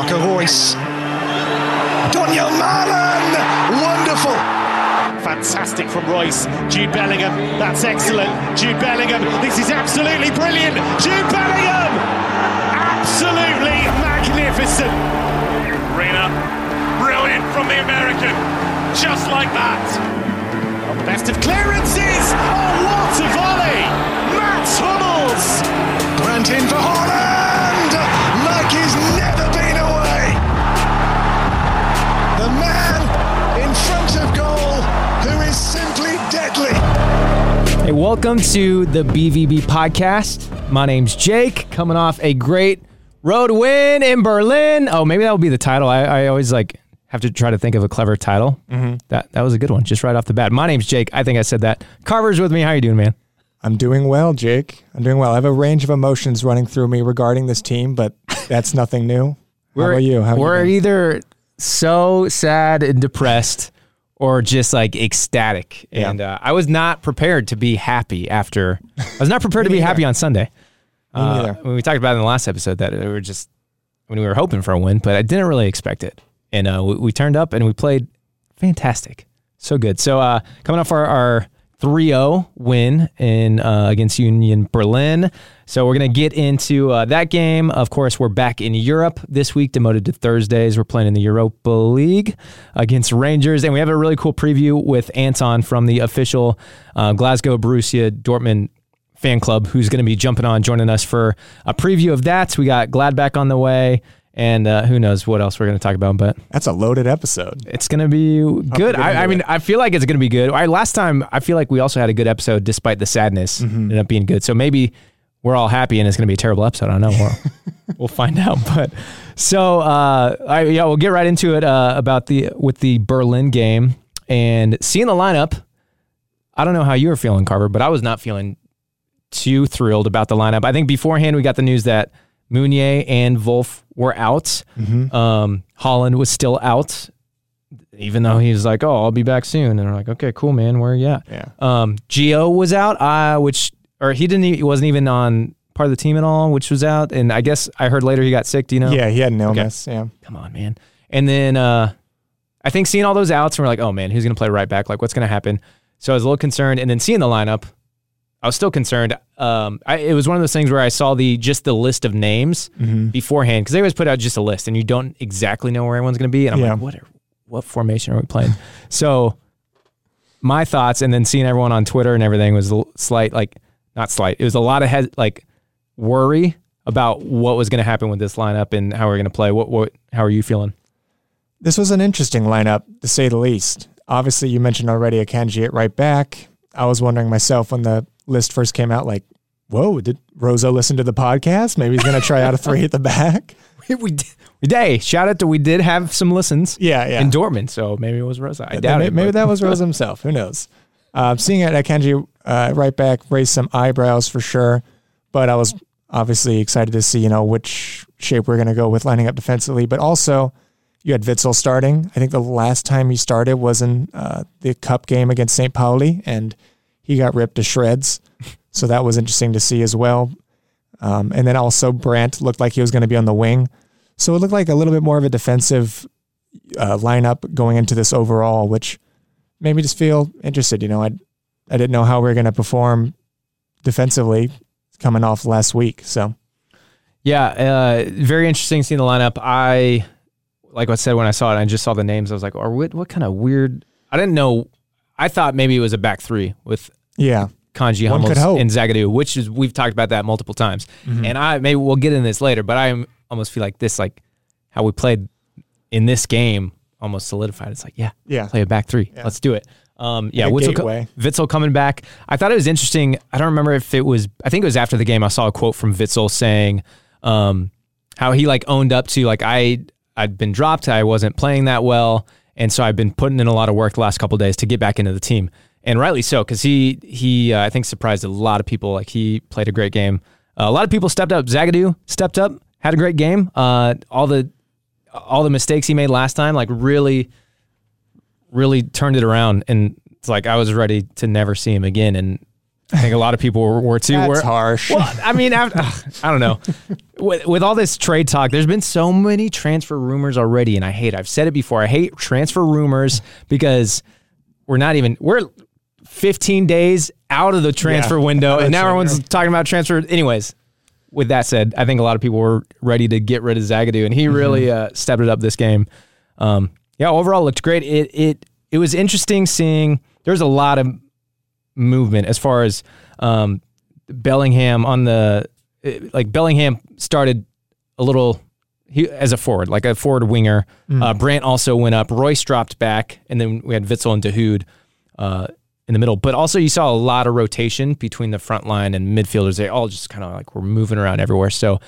Marco Reus. Donyell Malen! Wonderful! Fantastic from Reus. Jude Bellingham, that's excellent. Jude Bellingham, this is absolutely brilliant. Jude Bellingham! Absolutely magnificent. Reyna, brilliant from the American. Just like that. Best of clearances. Oh, what a volley! Matt Hummels! Grant in for Haaland! Deadly. Hey, welcome to the BVB podcast. My name's Jake, coming off a great road win in Berlin. Oh, maybe that will be the title. I, I always like have to try to think of a clever title. Mm-hmm. That that was a good one, just right off the bat. My name's Jake. I think I said that. Carver's with me. How are you doing, man? I'm doing well, Jake. I'm doing well. I have a range of emotions running through me regarding this team, but that's nothing new. How We're, about you? How we're you either so sad and depressed or just like ecstatic. Yeah. And uh, I was not prepared to be happy after. I was not prepared to be happy on Sunday. Me Uh, neither. when we talked about it in the last episode that we were just when we were hoping for a win, but I didn't really expect it. And uh, we, we turned up and we played fantastic, so good. So uh, coming off our, our 3-0 win in uh, against Union Berlin. So we're gonna get into uh, that game. Of course, we're back in Europe this week, demoted to Thursdays. We're playing in the Europa League against Rangers, and we have a really cool preview with Anton from the official uh, Glasgow Borussia Dortmund fan club who's going to be jumping on joining us for a preview of that. So We got Gladbach on the way, and uh, who knows what else we're going to talk about, but That's a loaded episode. it's going to be good. I, I mean, it. I feel like it's going to be good. I, last time, I feel like we also had a good episode despite the sadness. Mm-hmm. Ended up being good. So maybe we're all happy and it's going to be a terrible episode. I don't know. We'll, we'll find out. But so, uh, I, yeah, we'll get right into it uh, about the with the Berlin game and seeing the lineup. I don't know how you were feeling, Carver, but I was not feeling too thrilled about the lineup. I think beforehand we got the news that Meunier and Wolf were out. Um, Haaland was still out, even though he was like, "Oh, I'll be back soon." And we're like, "Okay, cool, man. Where you at?" Yeah. Um, Gio was out, uh, which or he didn't. He wasn't even on part of the team at all, which was out. And I guess I heard later he got sick. Do you know? Yeah, he had an illness. Yeah. Come on, man. And then uh, I think seeing all those outs, and we're like, "Oh man, who's going to play right back? Like, what's going to happen?" So I was a little concerned. And then seeing the lineup, I was still concerned. Um, I, it was one of those things where I saw the just the list of names Mm-hmm. beforehand because they always put out just a list, and you don't exactly know where everyone's going to be. And I'm Yeah. like, what are, what formation are we playing? so my thoughts, and then seeing everyone on Twitter and everything was slight, like not slight. It was a lot of head, like worry about what was going to happen with this lineup and how we're going to play. What what how are you feeling? This was an interesting lineup, to say the least. Obviously, you mentioned already a Akanji at right back. I was wondering myself when the list first came out, like, whoa, did Rose listen to the podcast? Maybe he's going to try out a three at the back. we did. We did. Hey, shout out to we did have some listens. Yeah, yeah. In Dortmund, so maybe it was Rose. I doubt it. Maybe but- that was Rose himself. Who knows? Um, seeing it at Akanji uh, right back raised some eyebrows for sure, but I was obviously excited to see you know which shape we're going to go with lining up defensively. But also, you had Witsel starting. I think the last time he started was in uh, the cup game against St. Pauli, and he got ripped to shreds. So that was interesting to see as well. Um, and then also Brandt looked like he was going to be on the wing. So it looked like a little bit more of a defensive uh, lineup going into this overall, which made me just feel interested. You know, I I didn't know how we were going to perform defensively coming off last week. So Yeah, uh, very interesting seeing the lineup. I like I said when I saw it, I just saw the names. I was like, "Or what? What kind of weird?" I didn't know. I thought maybe it was a back three with yeah, Kanji One Hummels could hope. and Zagadou, which is we've talked about that multiple times. And I maybe we'll get in this later, but I almost feel like this, like how we played in this game, almost solidified. It's like, yeah, Yeah. play a back three. Let's do it. Um, yeah, a Witsel, co- gateway. Witsel coming back. I thought it was interesting. I don't remember if it was. I think it was after the game. I saw a quote from Witsel saying um, how he like owned up to like I I'd been dropped. I wasn't playing that well, and so I've been putting in a lot of work the last couple of days to get back into the team, and rightly so because he he uh, I think surprised a lot of people. Like he played a great game. Uh, a lot of people stepped up. Zagadou stepped up, had a great game. Uh, all the all the mistakes he made last time, like really really turned it around and it's like I was ready to never see him again and I think a lot of people were, were too. That's were, harsh. Well, I mean, I, I don't know. with, with all this trade talk, there's been so many transfer rumors already, and I hate. I've said it before. I hate transfer rumors because we're not even we're 15 days out of the transfer Yeah, window, and now everyone's talking about transfer. Anyways, with that said, I think a lot of people were ready to get rid of Zagadou, and he Mm-hmm. really uh, stepped it up this game. Um, yeah, overall looked great. It it it was interesting seeing. There's a lot of movement as far as um, Bellingham on the like Bellingham started a little he as a forward, like a forward winger. Uh, Brandt also went up. Reus dropped back, and then we had Witsel and Dahoud uh, in the middle. But also, you saw a lot of rotation between the front line and midfielders. They all just kind of like were moving around everywhere. So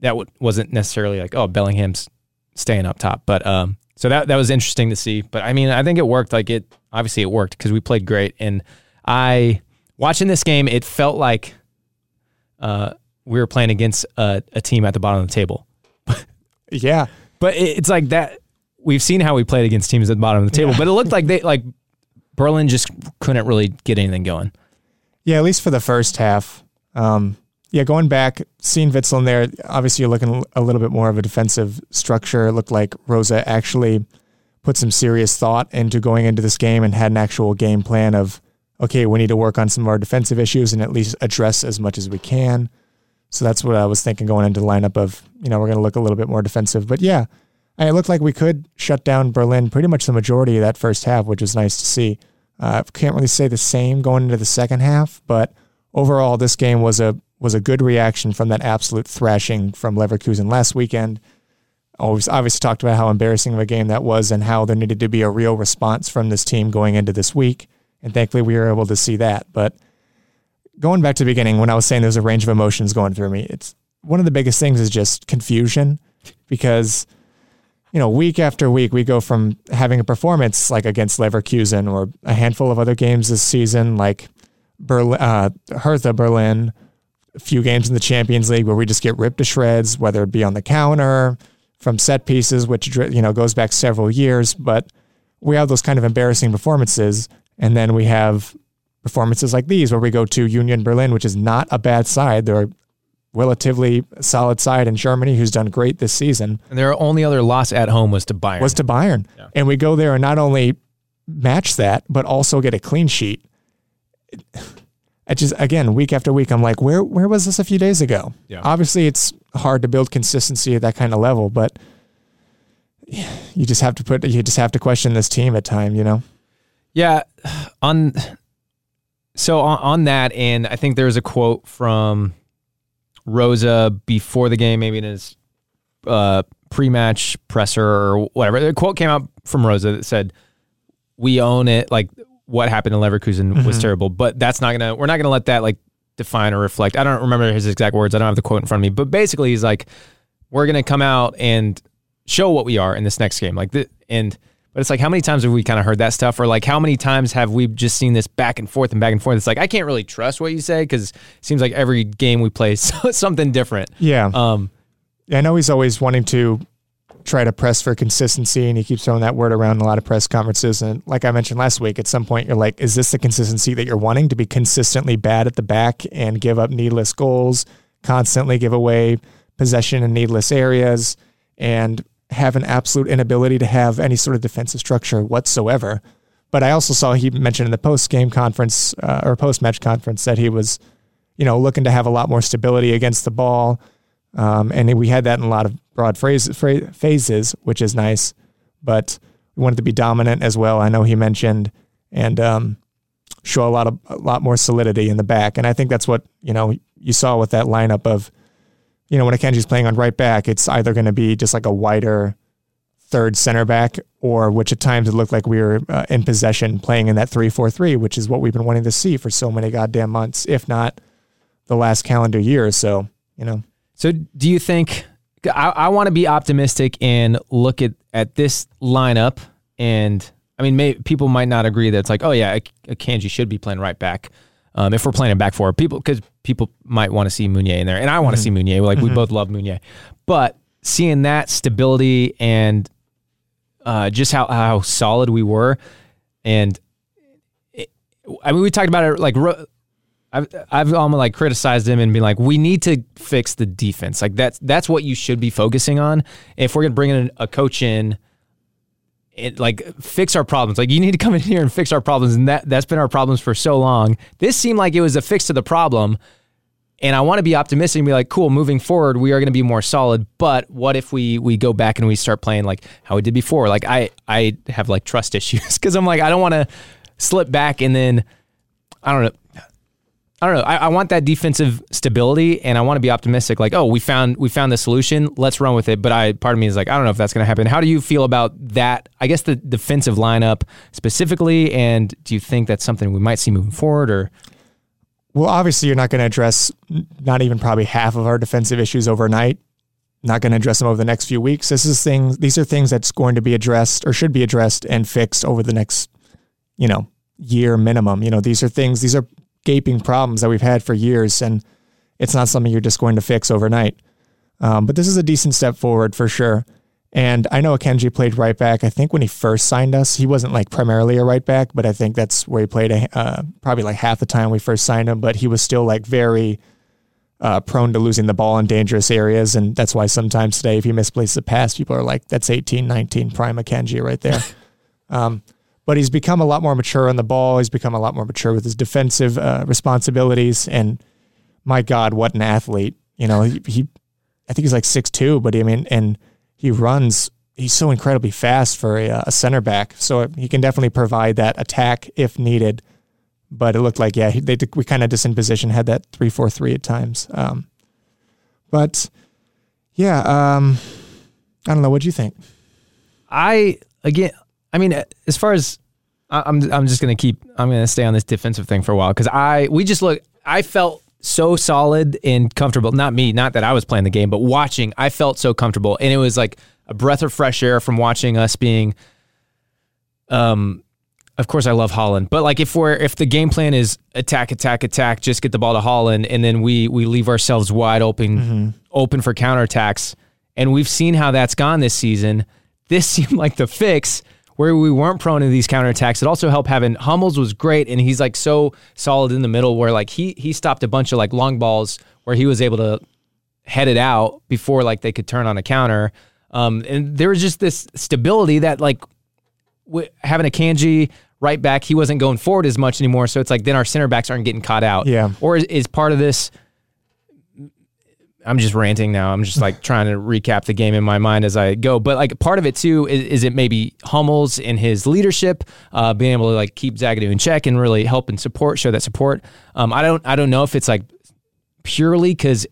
that w- wasn't necessarily like, oh, Bellingham's staying up top. But um, so that that was interesting to see. But I mean, I think it worked. Like it obviously it worked because we played great. And I watching this game, it felt like uh, we were playing against a, a team at the bottom of the table. yeah. But it, it's like that. We've seen how we played against teams at the bottom of the table, but it looked like they like Berlin just couldn't really get anything going. Yeah, at least for the first half. Um, yeah, going back, seeing Witsel in there, obviously you're looking a little bit more of a defensive structure. It looked like Rose actually put some serious thought into going into this game and had an actual game plan of, okay, we need to work on some of our defensive issues and at least address as much as we can. So that's what I was thinking going into the lineup of, you know, we're going to look a little bit more defensive. But yeah, it looked like we could shut down Berlin pretty much the majority of that first half, which was nice to see. Uh, can't really say the same going into the second half, but overall, this game was a was a good reaction from that absolute thrashing from Leverkusen last weekend. Always obviously talked about how embarrassing of a game that was and how there needed to be a real response from this team going into this week. And thankfully, we were able to see that. But going back to the beginning, when I was saying there's a range of emotions going through me, it's one of the biggest things is just confusion because you know, week after week, we go from having a performance like against Leverkusen or a handful of other games this season, like Berlin, uh, Hertha Berlin, a few games in the Champions League where we just get ripped to shreds, whether it be on the counter, from set pieces, which you know goes back several years. But we have those kind of embarrassing performances, and then we have performances like these where we go to Union Berlin, which is not a bad side. They're relatively solid side in Germany who's done great this season And their only other loss at home was to Bayern. was to Bayern. And we go there and not only match that, but also get a clean sheet. I just again, week after week, I'm like, where where was this a few days ago? Yeah. Obviously it's hard to build consistency at that kind of level, but you just have to put you just have to question this team at time, you know? Yeah, on so on, on that, and I think there was a quote from Rose before the game, maybe in his uh, pre-match presser or whatever. The quote came out from Rose that said, "We own it. Like what happened in Leverkusen was terrible, but that's not gonna. We're not gonna let that like define or reflect. I don't remember his exact words. I don't have the quote in front of me, but basically he's like, we're gonna come out and show what we are in this next game. Like the and but it's like how many times have we kind of heard that stuff, or like how many times have we just seen this back and forth and back and forth? It's like I can't really trust what you say because it seems like every game we play is something different. Yeah. Um, I know he's always wanting to try to press for consistency, and he keeps throwing that word around in a lot of press conferences. And like I mentioned last week, at some point you're like, is this the consistency that you're wanting to be consistently bad at the back and give up needless goals, constantly give away possession in needless areas, and have an absolute inability to have any sort of defensive structure whatsoever? But I also saw he mentioned in the post game conference uh, or post match conference that he was, you know, looking to have a lot more stability against the ball. Um, and we had that in a lot of broad phrase, phra- phases, which is nice. But we wanted to be dominant as well. I know he mentioned and um, show a lot of a lot more solidity in the back. And I think that's what you know you saw with that lineup of, you know, when Akanji's playing on right back, it's either going to be just like a wider third center back, or which at times it looked like we were uh, in possession playing in that three four three, which is what we've been wanting to see for so many goddamn months, if not the last calendar year or so. You know. So do you think I, I want to be optimistic and look at, at this lineup and I mean may, people might not agree that it's like oh yeah Kanji should be playing right back um, if we're playing back four people because people might want to see Meunier in there and I want to see Meunier like we both love Meunier but seeing that stability and uh, just how, how solid we were and it, I mean we talked about it like I've I've almost like criticized him and been like, we need to fix the defense. Like that's that's what you should be focusing on. If we're gonna bring in a coach in, it like fix our problems. Like you need to come in here and fix our problems, and that that's been our problems for so long. This seemed like it was a fix to the problem. And I want to be optimistic and be like, cool, moving forward, we are going to be more solid. But what if we we go back and we start playing like how we did before? Like I I have like trust issues because I'm like I don't want to slip back and then I don't know. I don't know. I, I, want that defensive stability, and I want to be optimistic. Like, oh, we found we found the solution. Let's run with it. But I, part of me is like, I don't know if that's going to happen. How do you feel about that? I guess the defensive lineup specifically, and do you think that's something we might see moving forward, or? Well, obviously, you're not going to address not even probably half of our defensive issues overnight. Not going to address them over the next few weeks. This is things. These are things that's going to be addressed or should be addressed and fixed over the next, you know, year minimum. You know, these are things. These are gaping problems that we've had for years, and it's not something you're just going to fix overnight. Um, but this is a decent step forward for sure. And I know Akanji played right back. I think when he first signed us, he wasn't like primarily a right back, but I think that's where he played a, uh, probably like half the time we first signed him. But he was still like very uh, prone to losing the ball in dangerous areas. And that's why sometimes today, if he misplaces a pass, people are like, that's 18, 19 prime Akanji right there. um, but he's become a lot more mature on the ball. He's become a lot more mature with his defensive uh, responsibilities. And my God, what an athlete! You know, he, he I think he's like six two, but I mean, and he runs. He's so incredibly fast for a, a center back, so he can definitely provide that attack if needed. But it looked like yeah, they we kind of just in position had that three four three at times. Um, but yeah, um, I don't know. What do you think? I again, I mean, as far as I'm, I'm just gonna keep. I'm gonna stay on this defensive thing for a while because I we just look. I felt so solid and comfortable. Not me, not that I was playing the game, but watching, I felt so comfortable, and it was like a breath of fresh air from watching us being. Um, of course, I love Haaland, but like if we're if the game plan is attack, attack, attack, just get the ball to Haaland, and then we we leave ourselves wide open, mm-hmm. open for counterattacks, and we've seen how that's gone this season. This seemed like the fix where we weren't prone to these counterattacks. It also helped having Hummels was great and he's like so solid in the middle where like he he stopped a bunch of like long balls where he was able to head it out before like they could turn on a counter. Um, and there was just this stability that like w- having Kanji right back, he wasn't going forward as much anymore. So it's like then our center backs aren't getting caught out. Yeah. Or is, is part of this I'm just ranting now. I'm just like trying to recap the game in my mind as I go. But like part of it too is, is it maybe Hummels in his leadership, uh, being able to like keep Zagadou in check and really help and support, show that support. Um, I don't I don't know if it's like purely because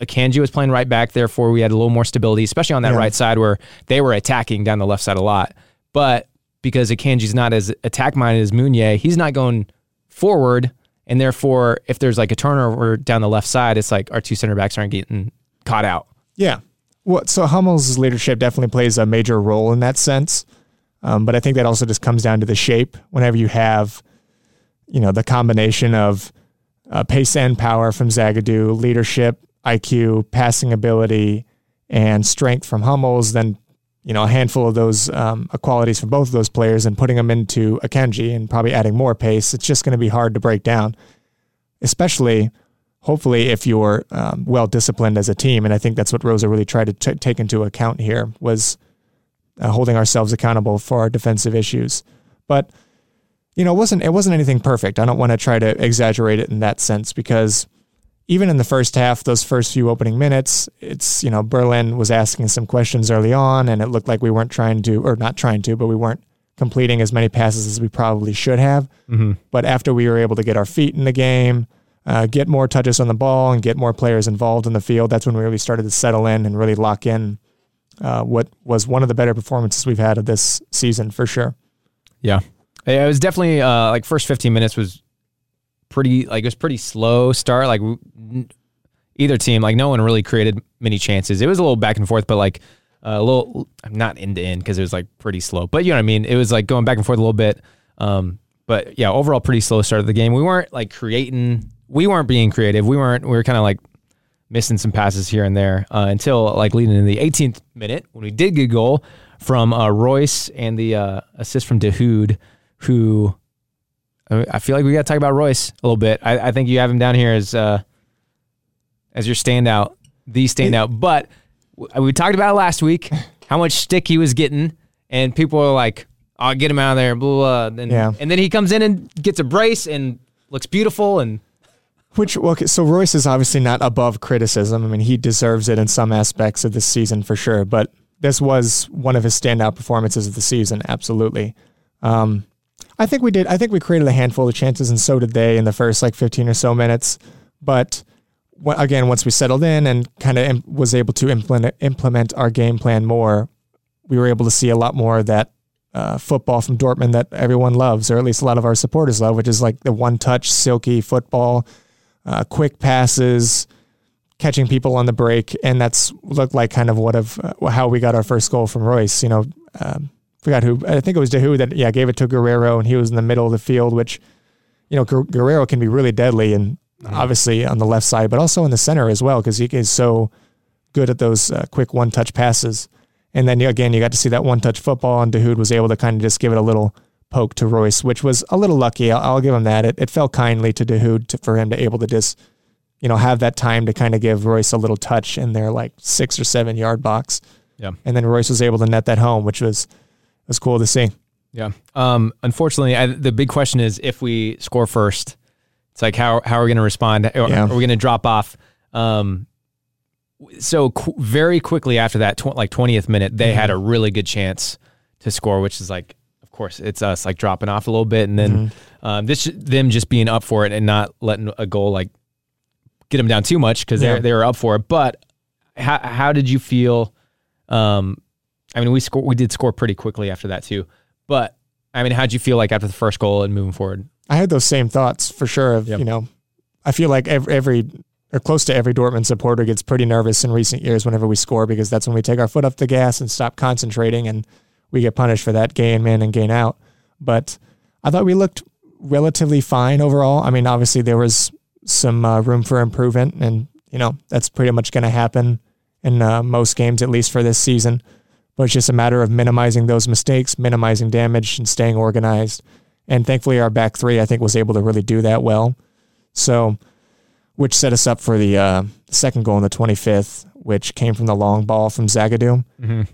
Akanji was playing right back, therefore we had a little more stability, especially on that yeah. right side where they were attacking down the left side a lot. But because Akanji's not as attack minded as Meunier, he's not going forward and therefore, if there's like a turnover down the left side, it's like our two center backs aren't getting caught out. Yeah. Well, so Hummels' leadership definitely plays a major role in that sense. Um, but I think that also just comes down to the shape. Whenever you have, you know, the combination of uh, pace and power from Zagadou, leadership, IQ, passing ability, and strength from Hummels, then you know a handful of those um, qualities from both of those players and putting them into Akanji and probably adding more pace, it's just going to be hard to break down, especially hopefully if you're um, well disciplined as a team. And I think that's what Rose really tried to t- take into account here was uh, holding ourselves accountable for our defensive issues. But you know, it wasn't it wasn't anything perfect. I don't want to try to exaggerate it in that sense because even in the first half, those first few opening minutes, it's, you know, Berlin was asking some questions early on, and it looked like we weren't trying to, or not trying to, but we weren't completing as many passes as we probably should have. Mm-hmm. But after we were able to get our feet in the game, uh, get more touches on the ball, and get more players involved in the field, that's when we really started to settle in and really lock in uh, what was one of the better performances we've had of this season for sure. Yeah. It was definitely uh, like first 15 minutes was pretty like it was pretty slow start. Like either team, like no one really created many chances. It was a little back and forth, but like a little not end to end because it was like pretty slow. But you know what I mean? It was like going back and forth a little bit. Um, but yeah, overall pretty slow start of the game. We weren't like creating. We weren't being creative. We weren't. We were kind of like missing some passes here and there uh, until like leading in the 18th minute when we did get a goal from uh, Reus and the uh, assist from Dahoud, who I feel like we got to talk about Reus a little bit. I, I think you have him down here as uh, as your standout, the standout. But we talked about it last week how much stick he was getting, and people were like, "I'll get him out of there." Blah blah. And, Yeah. and then he comes in and gets a brace and looks beautiful. And Which well, okay, so Reus is obviously not above criticism. I mean, he deserves it in some aspects of this season for sure. But this was one of his standout performances of the season, absolutely. Um, I think we did. I think we created a handful of chances, and so did they in the first like 15 or so minutes. But again, once we settled in and kind of was able to implement implement our game plan more, we were able to see a lot more of that uh, football from Dortmund that everyone loves, or at least a lot of our supporters love, which is like the one touch, silky football, uh, quick passes, catching people on the break, and that's looked like kind of what of uh, how we got our first goal from Reus. You know, um, forgot who I think it was Dahoud that yeah gave it to Guerreiro, and he was in the middle of the field, which you know Guer- Guerreiro can be really deadly, and obviously on the left side, but also in the center as well because he is so good at those uh, quick one touch passes. And then again, you got to see that one touch football, and Dahoud was able to kind of just give it a little poke to Reus, which was a little lucky. I'll, I'll give him that. It, it fell kindly to Dahoud to, for him to able to just, you know, have that time to kind of give Reus a little touch in their like six or seven yard box. Yeah. And then Reus was able to net that home, which was was cool to see. yeah, um, unfortunately, I, the big question is if we score first, it's like how how are we going to respond? Or, Yeah. Are we going to drop off? Um, so qu- very quickly after that, tw- like twentieth minute, they had a really good chance to score, which is like, of course, it's us like dropping off a little bit, and then um, this them just being up for it and not letting a goal like get them down too much because Yeah. they they were up for it. But how how did you feel? Um, I mean, we score we did score pretty quickly after that too. But I mean, how'd you feel like after the first goal and moving forward? I had those same thoughts for sure. Of Yep. you know, I feel like every, every or close to every Dortmund supporter gets pretty nervous in recent years whenever we score because that's when we take our foot off the gas and stop concentrating, and we get punished for that gain in and gain out. But I thought we looked relatively fine overall. I mean, obviously there was some uh, room for improvement, and you know that's pretty much going to happen in uh, most games, at least for this season. But it's just a matter of minimizing those mistakes, minimizing damage, and staying organized. And thankfully, our back three, I think, was able to really do that well. So, which set us up for the uh, second goal in the 25th, which came from the long ball from Zagadou.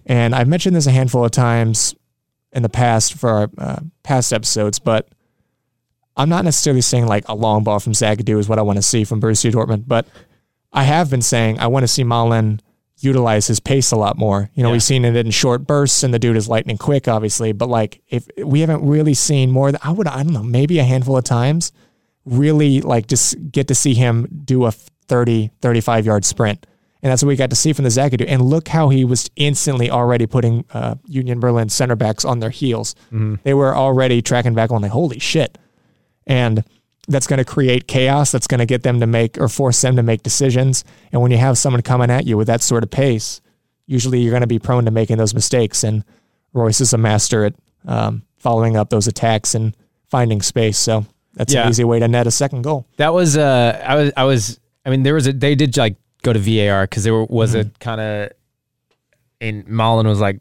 And I've mentioned this a handful of times in the past for our uh, past episodes, but I'm not necessarily saying like a long ball from Zagadou is what I want to see from Borussia Dortmund, but I have been saying I want to see Malen utilize his pace a lot more. You know, Yeah. we've seen it in short bursts, and the dude is lightning quick, obviously. But like, if we haven't really seen more, I would, I don't know, maybe a handful of times, really like just get to see him do a 30, 35 yard sprint. And that's what we got to see from the Zagadou. And look how he was instantly already putting uh, Union Berlin center backs on their heels. They were already tracking back on like, holy shit. And that's going to create chaos. That's going to get them to make or force them to make decisions. And when you have someone coming at you with that sort of pace, usually you're going to be prone to making those mistakes. And Reus is a master at um, following up those attacks and finding space. So that's Yeah. an easy way to net a second goal. That was uh I was I was I mean there was a they did like go to VAR because there was a kind of and Malen was like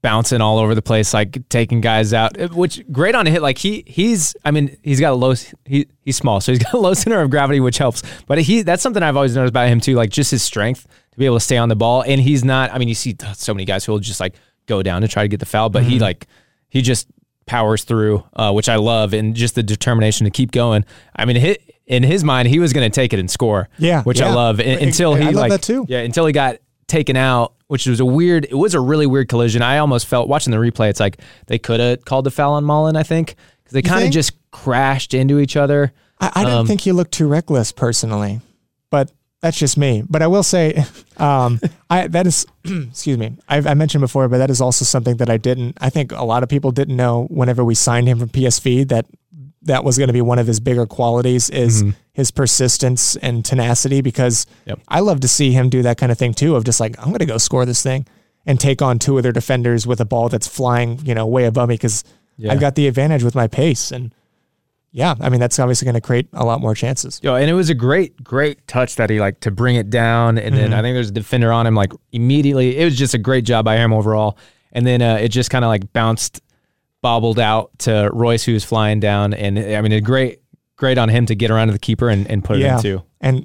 bouncing all over the place like taking guys out uh, which great on a hit like he he's I mean he's got a low he he's small so he's got a low center of gravity which helps but he that's something I've always noticed about him too like just his strength to be able to stay on the ball and he's not I mean you see so many guys who will just like go down to try to get the foul but he like he just powers through, uh, which I love, and just the determination to keep going. I mean, hi in his mind, he was going to take it and score. Yeah, which I love. And, until he I love like, that too. yeah, until he got taken out, which was a weird. It was a really weird collision. I almost felt watching the replay. It's like they could have called the foul on Malen. I think because they kind of just crashed into each other. I, I didn't Um, think he looked too reckless personally, but that's just me. But I will say, um, I that is, excuse me, I've, I mentioned before, but that is also something that I didn't. I think a lot of people didn't know whenever we signed him from PSV that that was going to be one of his bigger qualities is his persistence and tenacity. Because Yep. I love to see him do that kind of thing too, of just like I'm going to go score this thing and take on two of their defenders with a ball that's flying, you know, way above me because Yeah. I've got the advantage with my pace and. Yeah, I mean that's obviously going to create a lot more chances. Yeah, and it was a great, great touch that he like to bring it down, and Mm-hmm. then I think there's a defender on him like immediately. It was just a great job by him overall, and then uh, it just kind of like bounced bobbled out to Reus, who was flying down, and I mean, a great, great on him to get around to the keeper and, and put it in too. And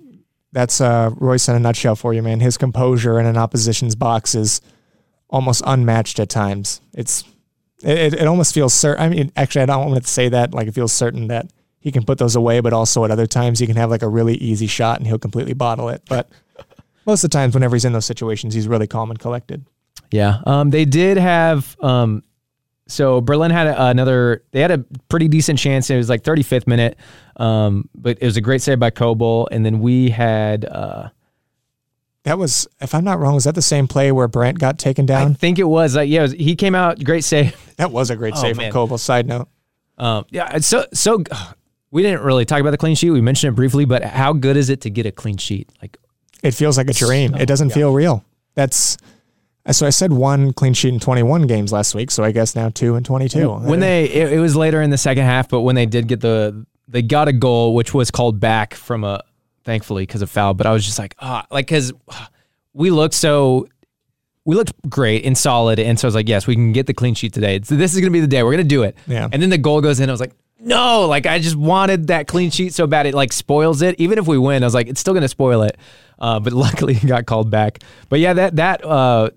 that's uh, Reus in a nutshell for you, man. His composure in an opposition's box is almost unmatched at times. It's it, it almost feels certain. I mean, actually, I don't want to say that. Like, it feels certain that he can put those away, but also at other times he can have like a really easy shot and he'll completely bottle it. But most of the times, whenever he's in those situations, he's really calm and collected. Yeah. Um, they did have um, so Berlin had another. They had a pretty decent chance. It was like 35th minute, um, but it was a great save by Kobel. And then we had. Uh, that was, if I'm not wrong, was that the same play where Brandt got taken down? I think it was. Like, yeah, it was, he came out great save. That was a great oh, save man. from Kobel. Side note. Um, yeah, so so. We didn't really talk about the clean sheet. We mentioned it briefly, but how good is it to get a clean sheet? Like, it feels like a dream. So, it doesn't yeah. feel real. That's so I said one clean sheet in 21 games last week. So I guess now two in 22. When they, it, it was later in the second half, but when they did get the, they got a goal, which was called back from a, thankfully because of foul. But I was just like, ah, like because we looked so we looked great and solid. And so I was like, yes, we can get the clean sheet today. So this is going to be the day. We're going to do it. Yeah. And then the goal goes in. I was like, no, like I just wanted that clean sheet so bad. It like spoils it. Even if we win, I was like, it's still going to spoil it. Uh, but luckily it got called back. But yeah, that, that, uh,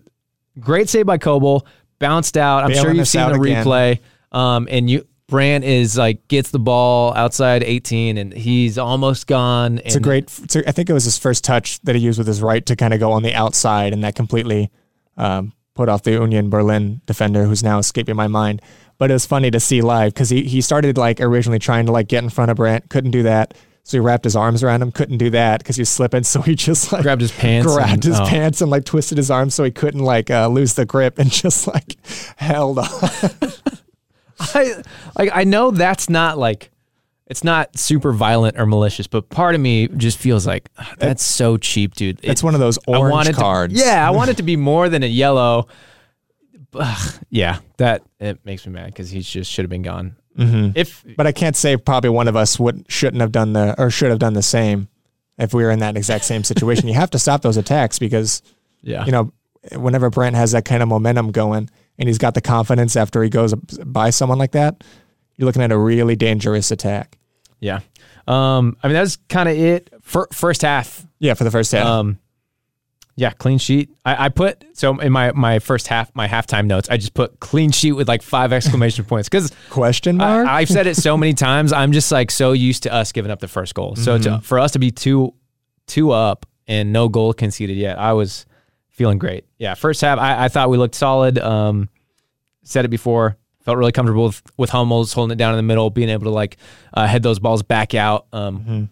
great save by Kobel, bounced out. I'm sure you've seen the replay. Um, and you, Brandt is like gets the ball outside 18 and he's almost gone. It's a great. It's a, I think it was his first touch that he used with his right to kind of go on the outside, and that completely um, put off the Union Berlin defender, who's now escaping my mind. But it was funny to see live because he he started like originally trying to like get in front of Brandt, couldn't do that. So he wrapped his arms around him, couldn't do that because he was slipping. So he just like grabbed his pants, grabbed and, his oh. pants, and like twisted his arms so he couldn't like uh, lose the grip, and just like held on. I like I know that's not like it's not super violent or malicious, but part of me just feels like that's so cheap, dude. It's one of those orange cards. To, yeah, I want it to be more than a yellow. Ugh, yeah, that it makes me mad because he just should have been gone. Mm-hmm. If but I can't say probably one of us would shouldn't have done the or should have done the same if we were in that exact same situation. you have to stop those attacks because yeah, you know, whenever Brandt has that kind of momentum going and he's got the confidence after he goes by someone like that, you're looking at a really dangerous attack. Yeah. Um, I mean, that's kind of it for first half. Yeah, for the first half. Um, yeah, clean sheet. I, I, put so in my my first half, my halftime notes, I just put clean sheet with like five exclamation points because question mark. I, have said it so many times. I'm just like so used to us giving up the first goal. So mm-hmm. to, for us to be two two up and no goal conceded yet, I was feeling great. Yeah, first half, I, I thought we looked solid. Um, said it before. Felt really comfortable with, with Hummels holding it down in the middle, being able to like uh, head those balls back out. Um, mm-hmm.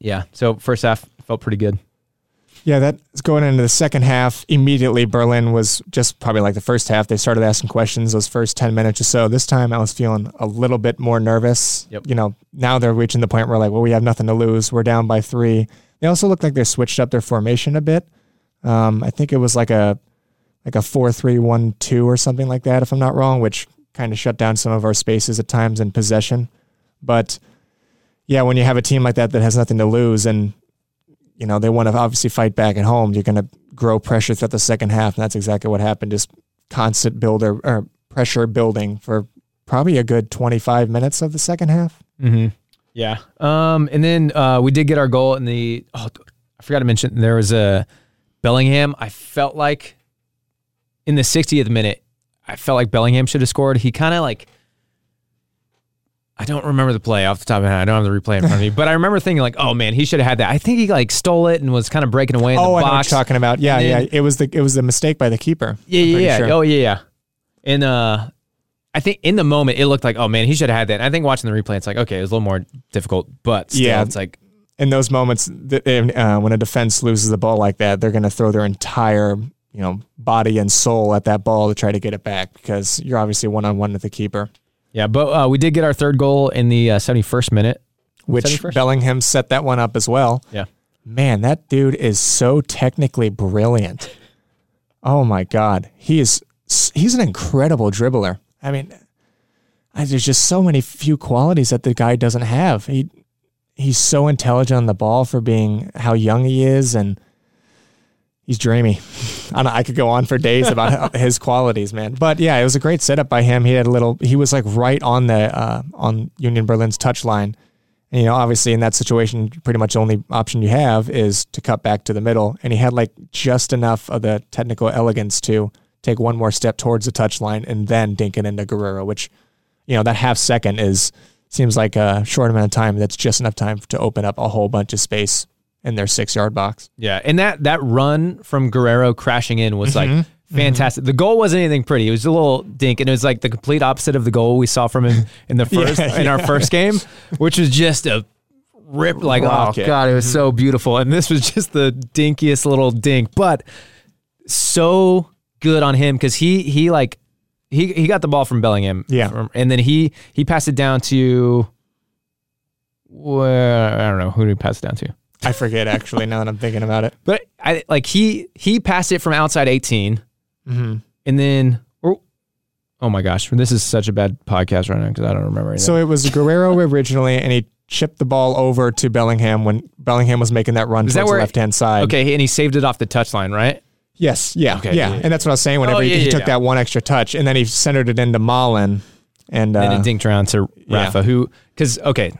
Yeah. So first half felt pretty good. Yeah, that's going into the second half. Immediately, Berlin was just probably like the first half. They started asking questions those first 10 minutes or so. This time I was feeling a little bit more nervous. Yep. You know, now they're reaching the point where, like, well, we have nothing to lose. We're down by three. They also look like they switched up their formation a bit. Um, I think it was like a like a four three one two or something like that, if I'm not wrong, which kind of shut down some of our spaces at times in possession. But yeah, when you have a team like that that has nothing to lose and you know they want to obviously fight back at home, you're going to grow pressure throughout the second half, and that's exactly what happened. Just constant builder or pressure building for probably a good 25 minutes of the second half. Mm-hmm. Yeah. Um, and then uh, we did get our goal in the. Oh, I forgot to mention there was a Bellingham. I felt like in the 60th minute, I felt like Bellingham should have scored. He kind of like I don't remember the play off the top of my head. I don't have the replay in front of me, but I remember thinking like, "Oh man, he should have had that." I think he like stole it and was kind of breaking away in oh, the box. I know what you're talking about. Yeah, then, yeah. It was the it was a mistake by the keeper. Yeah, yeah, yeah. Sure. Oh yeah, yeah. And uh, I think in the moment it looked like, "Oh man, he should have had that." And I think watching the replay, it's like, okay, it was a little more difficult, but still, yeah, it's like in those moments uh, when a defense loses the ball like that, they're going to throw their entire you know body and soul at that ball to try to get it back because you're obviously one on one with the keeper. Yeah, but uh, we did get our third goal in the uh, 71st minute, which 71st? Bellingham set that one up as well. Yeah, man, that dude is so technically brilliant. Oh my god, he is he's an incredible dribbler. I mean, there's just so many few qualities that the guy doesn't have. He he's so intelligent on the ball for being how young he is and he's dreamy. I, don't, I could go on for days about his qualities, man. But yeah, it was a great setup by him. He had a little. He was like right on the uh, on Union Berlin's touch line. And, you know, obviously in that situation, pretty much the only option you have is to cut back to the middle. And he had like just enough of the technical elegance to take one more step towards the touch line and then dink it into Guerreiro, which, you know, that half second is seems like a short amount of time. That's just enough time to open up a whole bunch of space in their six yard box. Yeah, and that that run from Guerreiro crashing in was like mm-hmm. Mm-hmm. fantastic. The goal wasn't anything pretty. It was a little dink, and it was like the complete opposite of the goal we saw from him in the first Yeah, in our first game, which was just a rip. Like Rocket. oh, oh god, it was mm-hmm. so beautiful, and this was just the dinkiest little dink, but so good on him because he he like he he got the ball from Bellingham, Yeah. from- and then he he passed it down to. Where I don't know who did he pass it down to. I forget actually now that I'm thinking about it. But I like he he passed it from outside 18, Mm-hmm. and then or, oh my gosh, this is such a bad podcast right now because I don't remember. Anything. So it was Guerreiro originally, and he chipped the ball over to Bellingham when Bellingham was making that run Is that towards the left hand side. okay, and he saved it off the touchline, right? Yes. Yeah. Okay, yeah. yeah. And that's what I was saying. Whenever Oh, he, yeah, he yeah, took that one extra touch, and then he centered it into Malen, and uh, and it dinked around to. Rafa, who because okay,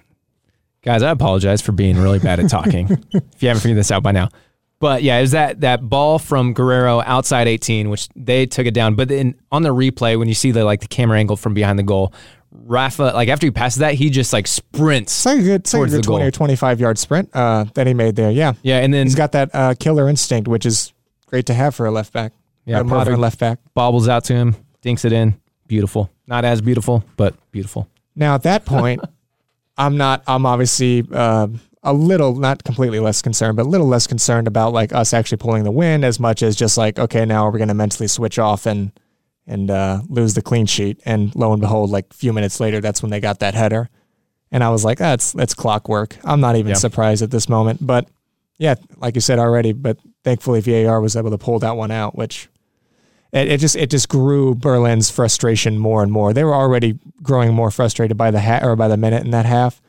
guys, I apologize for being really bad at talking. if you haven't figured this out by now. But yeah, it was that that ball from Guerreiro outside 18, which they took it down. But then on the replay, when you see the like the camera angle from behind the goal, Rafa, like after he passes that, he just like sprints. it's like a good, it's like a good the goal. twenty or twenty five yard sprint uh, that he made there. Yeah. Yeah, and then He's got that uh, killer instinct, which is great to have for a left back. Yeah, a modern perfect. left back. bobbles out to him, dinks it in. Beautiful. Not as beautiful, but beautiful. Now at that point, I'm not. I'm obviously uh, a little, not completely less concerned, but a little less concerned about like us actually pulling the win as much as just like, okay, now we're going to mentally switch off and and uh, lose the clean sheet. And lo and behold, like a few minutes later, that's when they got that header, and I was like, that's that's clockwork. I'm not even Yeah. surprised at this moment, but yeah, like you said already, but thankfully VAR was able to pull that one out, which it, it just it just grew Berlin's frustration more and more. They were already growing more frustrated by the ha- or by the minute in that half.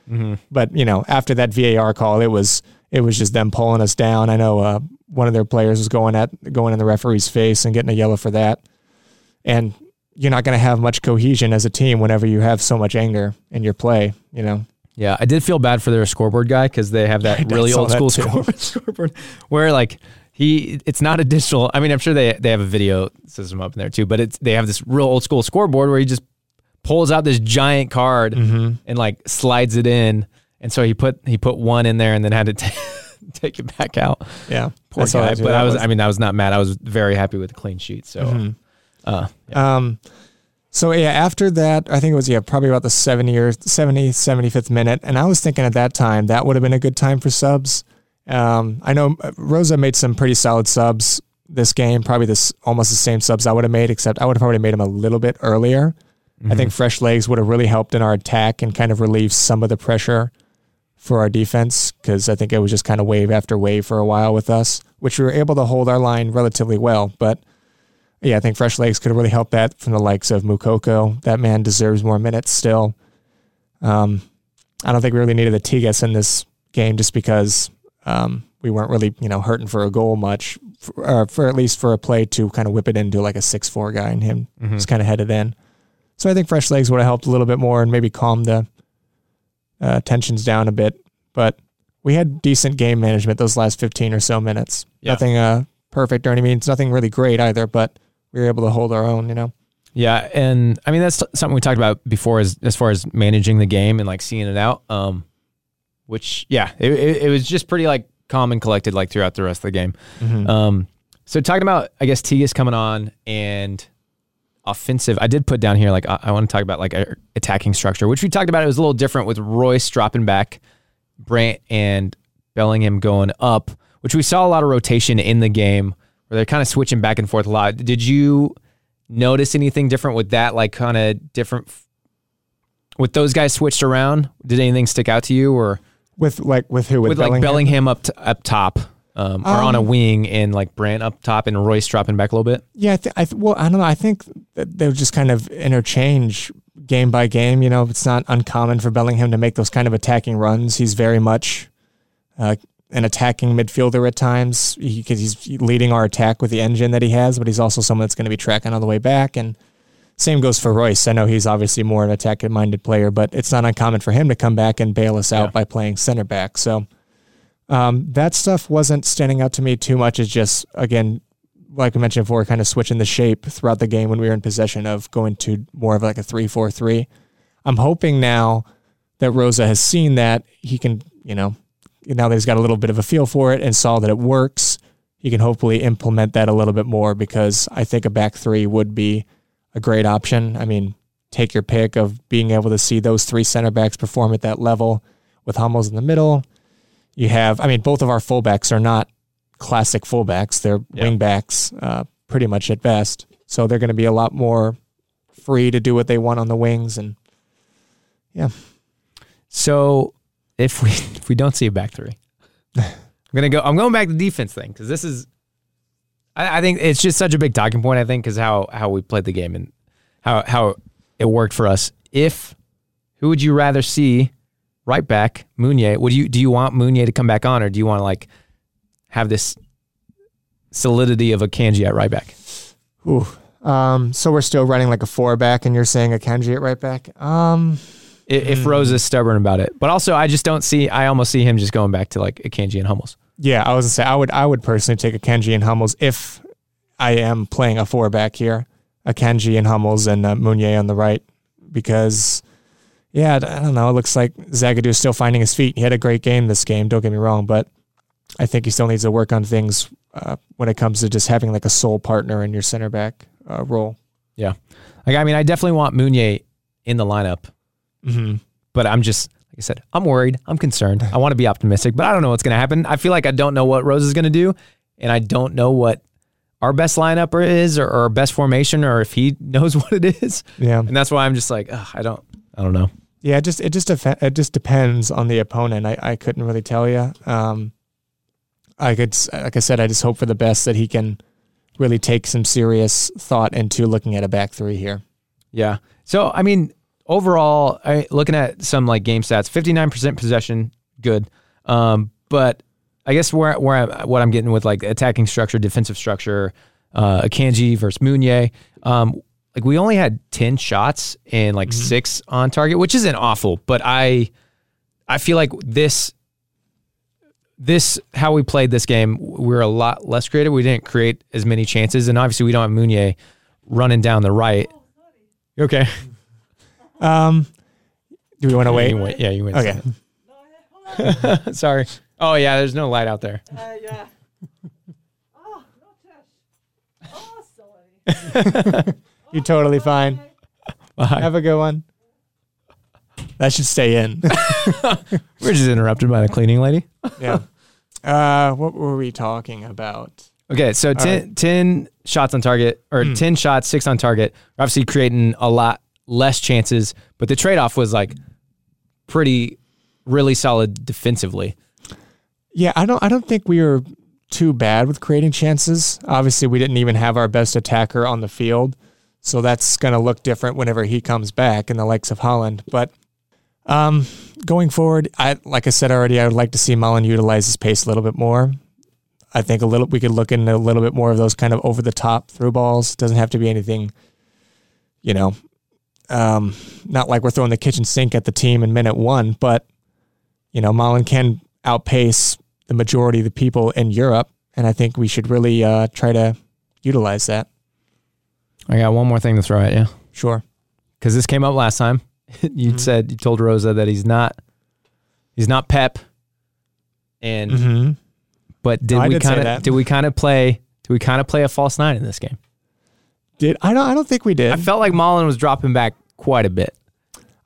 But you know, after that VAR call, it was it was just them pulling us down. I know uh, one of their players was going at going in the referee's face and getting a yellow for that. And you're not going to have much cohesion as a team whenever you have so much anger in your play. You know, Yeah, I did feel bad for their scoreboard guy because they have that really old that school too. score, scoreboard where like he it's not a digital. I mean, I'm sure they they have a video system up in there too, but it's they have this real old school scoreboard where he just pulls out this giant card Mm-hmm. and like slides it in, and so he put he put one in there and then had to ta- take it back out. yeah, Poor That's guy, that- but that I was, was- I mean I was not mad. I was very happy with the clean sheet. So Mm-hmm. uh, Um, so yeah, after that, I think it was yeah probably about the 70 or 70, 75th minute, and I was thinking at that time that would have been a good time for subs. Um, I know uh, Rose made some pretty solid subs this game, probably this almost the same subs I would have made, except I would have probably made them a little bit earlier. I think fresh legs would have really helped in our attack and kind of relieved some of the pressure for our defense because I think it was just kind of wave after wave for a while with us, which we were able to hold our line relatively well, but yeah, I think fresh legs could have really helped that from the likes of Moukoko. That man deserves more minutes still. Um, I don't think we really needed the Tigges in this game just because um, we weren't really, you know, hurting for a goal much, for, uh, for at least for a play to kind of whip it into like a six-four guy and him just kind of headed in. So I think fresh legs would have helped a little bit more and maybe calmed the uh, tensions down a bit. But we had decent game management those last 15 or so minutes. Yeah. Nothing uh, perfect or any means, nothing really great either, but we were able to hold our own, you know. Yeah, and I mean that's something we talked about before, as as far as managing the game and like seeing it out. Um, which yeah, it, it, it was just pretty like calm and collected like throughout the rest of the game. Um, so talking about I guess Tigges coming on and offensive, I did put down here like I, I want to talk about like attacking structure, which we talked about. It was a little different with Reus dropping back, Brandt and Bellingham going up, which we saw a lot of rotation in the game where they're kind of switching back and forth a lot. Did you notice anything different with that? Like kind of different with those guys switched around? Did anything stick out to you or With like with who? With, with like Bellingham up t- up top? Um, or on a wing and like Brandt up top and Reus dropping back a little bit. Yeah, I, th- I th- well, I don't know. I think that they would just kind of interchange game by game. You know, it's not uncommon for Bellingham to make those kind of attacking runs. He's very much, uh, an attacking midfielder at times because he's leading our attack with the engine that he has, but he's also someone that's going to be tracking on the way back. And same goes for Reus. I know he's obviously more of an attacking minded player, but it's not uncommon for him to come back and bail us out Yeah. by playing center back. So um, that stuff wasn't standing out to me too much. It's just, again, like I mentioned before, kind of switching the shape throughout the game when we were in possession of going to more of like a 3 4 3. I'm hoping now that Rose has seen that he can, you know, now that he's got a little bit of a feel for it and saw that it works, he can hopefully implement that a little bit more because I think a back three would be a great option. I mean, take your pick of being able to see those three center backs perform at that level with Hummels in the middle. You have, I mean, both of our fullbacks are not classic fullbacks; they're Yeah. wingbacks, uh, pretty much at best. So they're going to be a lot more free to do what they want on the wings, and yeah. So if we if we don't see a back three, I'm gonna go. I'm going back to defense thing because this is. I, I think it's just such a big talking point. I think because how how we played the game and how how it worked for us. If who would you rather see right back Meunier? Would you do you want Meunier to come back on or do you want to like have this solidity of Akanji at right back? Ooh. Um, so we're still running like a four back, and you're saying Akanji at right back. Um, I- If Rose is stubborn about it, but also I just don't see. I almost see him just going back to like Akanji and Hummels. Yeah, I was gonna say I would I would personally take Akanji and Hummels if I am playing a four back here, Akanji and Hummels and uh, Meunier on the right, because yeah, I don't know. It looks like Zagadou is still finding his feet. He had a great game this game. Don't get me wrong, but I think he still needs to work on things uh, when it comes to just having like a sole partner in your center back uh, role. Yeah, like, I mean, I definitely want Meunier in the lineup, Mm-hmm. but I'm just, I said, I'm worried. I'm concerned. I want to be optimistic, but I don't know what's going to happen. I feel like I don't know what Rose is going to do, and I don't know what our best lineup is or, or our best formation or if he knows what it is. Yeah. And that's why I'm just like, I don't, I don't know. Yeah, it just it just def- it just depends on the opponent. I, I couldn't really tell you. Um, I could s- like I said, I just hope for the best that he can really take some serious thought into looking at a back three here. Yeah. So I mean, overall, I, looking at some like game stats, fifty nine percent possession, good. Um, but I guess where where I, what I'm getting with like attacking structure, defensive structure, uh, Akanji versus Meunier, um, like we only had ten shots and like six on target, which isn't awful, but I I feel like this this how we played this game, we are a lot less creative. We didn't create as many chances, and obviously we don't have Meunier running down the right. You okay? Um, do we want to wait? You win. Yeah, you win. Okay. Sorry. Oh yeah, there's no light out there. Uh, yeah. oh, no touch. Oh, sorry. You're totally fine. Bye. Have a good one. That should stay in. We're just interrupted by the cleaning lady. yeah. Uh, what were we talking about? Okay, so 10, 10 shots on target or 10 shots, 6 on target. We're Obviously creating a lot less chances, but the trade-off was like pretty really solid defensively. Yeah, I don't I don't think we were too bad with creating chances. Obviously, we didn't even have our best attacker on the field. So that's going to look different whenever he comes back in the likes of Haaland. But um, going forward, I like I said already, I would like to see Malen utilize his pace a little bit more. I think a little we could look into a little bit more of those kind of over the top through balls. Doesn't have to be anything, you know, um, not like we're throwing the kitchen sink at the team in minute one, but you know, Malen can outpace the majority of the people in Europe, and I think we should really uh, try to utilize that. I got one more thing to throw at you Sure. because this came up last time. you said you told Rosa that he's not he's not Pep, and Mm-hmm. but did No, we kind of did we kind of play did we kind of play a false nine in this game? Did I don't I don't think we did. I felt like Malen was dropping back quite a bit.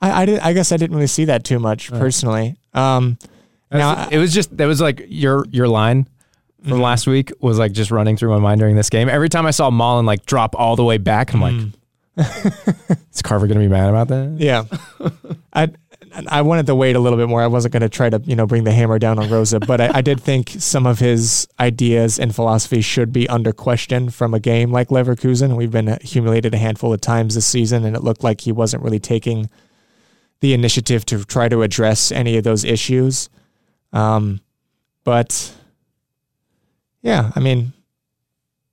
I I, did, I guess I didn't really see that too much personally. Um, now it was just that was like your your line from Mm-hmm. last week was like just running through my mind during this game. Every time I saw Malen like drop all the way back, I'm Mm. like, is Carver gonna be mad about that? yeah, I I wanted to wait a little bit more. I wasn't going to try to you know bring the hammer down on Rosa, but I, I did think some of his ideas and philosophy should be under question from a game like Leverkusen. We've been humiliated a handful of times this season, and it looked like he wasn't really taking the initiative to try to address any of those issues. Um, But yeah, I mean,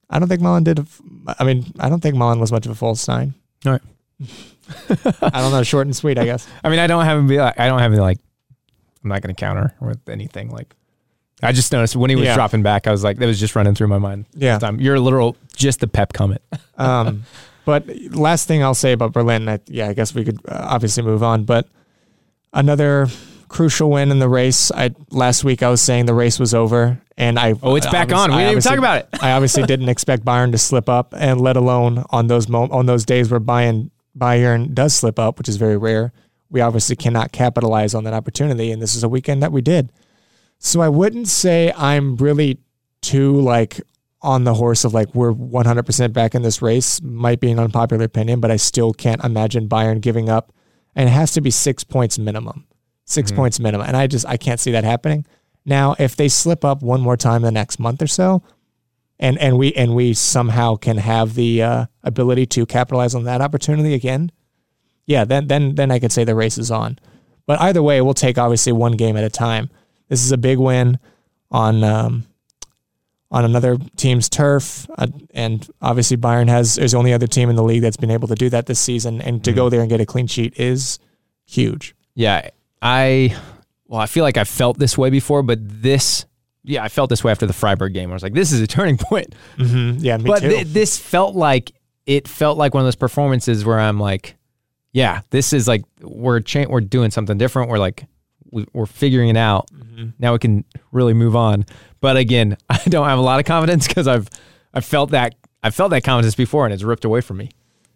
I don't think Malen did. A, I mean, I don't think Malen was much of a false nine. All right. I don't know, short and sweet, I guess. I mean, I don't have him be like, I don't have him like, I'm not going to counter with anything. Like, I just noticed when he was Yeah. dropping back, I was like, that was just running through my mind. Yeah. Time. You're a literal, just the pep comment. Um, but last thing I'll say about Berlin, I, yeah, I guess we could uh, obviously move on. But another crucial win in the race. I last week I was saying the race was over, and I Oh, it's I back obvious- on. We I didn't even talk about it. I obviously didn't expect Bayern to slip up, and let alone on those mo- on those days where Bayern Bayern does slip up, which is very rare. We obviously cannot capitalize on that opportunity, and this is a weekend that we did. So I wouldn't say I'm really too like on the horse of like we're 100% back in this race. Might be an unpopular opinion, but I still can't imagine Bayern giving up. And it has to be six points minimum, 6 mm-hmm. points minimum, and I just I can't see that happening. Now, if they slip up one more time the next month or so, and and we and we somehow can have the uh, ability to capitalize on that opportunity again, yeah, then then then I could say the race is on. But either way, we'll take obviously one game at a time. This is a big win on um, on another team's turf, uh, and obviously Bayern has is the only other team in the league that's been able to do that this season. And to go there and get a clean sheet is huge. Yeah, I well, I feel like I've felt this way before, but this, yeah, I felt this way after the Freiburg game. I was like, this is a turning point. Mm-hmm. Yeah, me but too. thi- this felt like it felt like one of those performances where I'm like, yeah, this is like we're cha- we're doing something different. We're like we, we're figuring it out. Mm-hmm. Now we can really move on. But again, I don't have a lot of confidence because I've I felt that I felt that confidence before and it's ripped away from me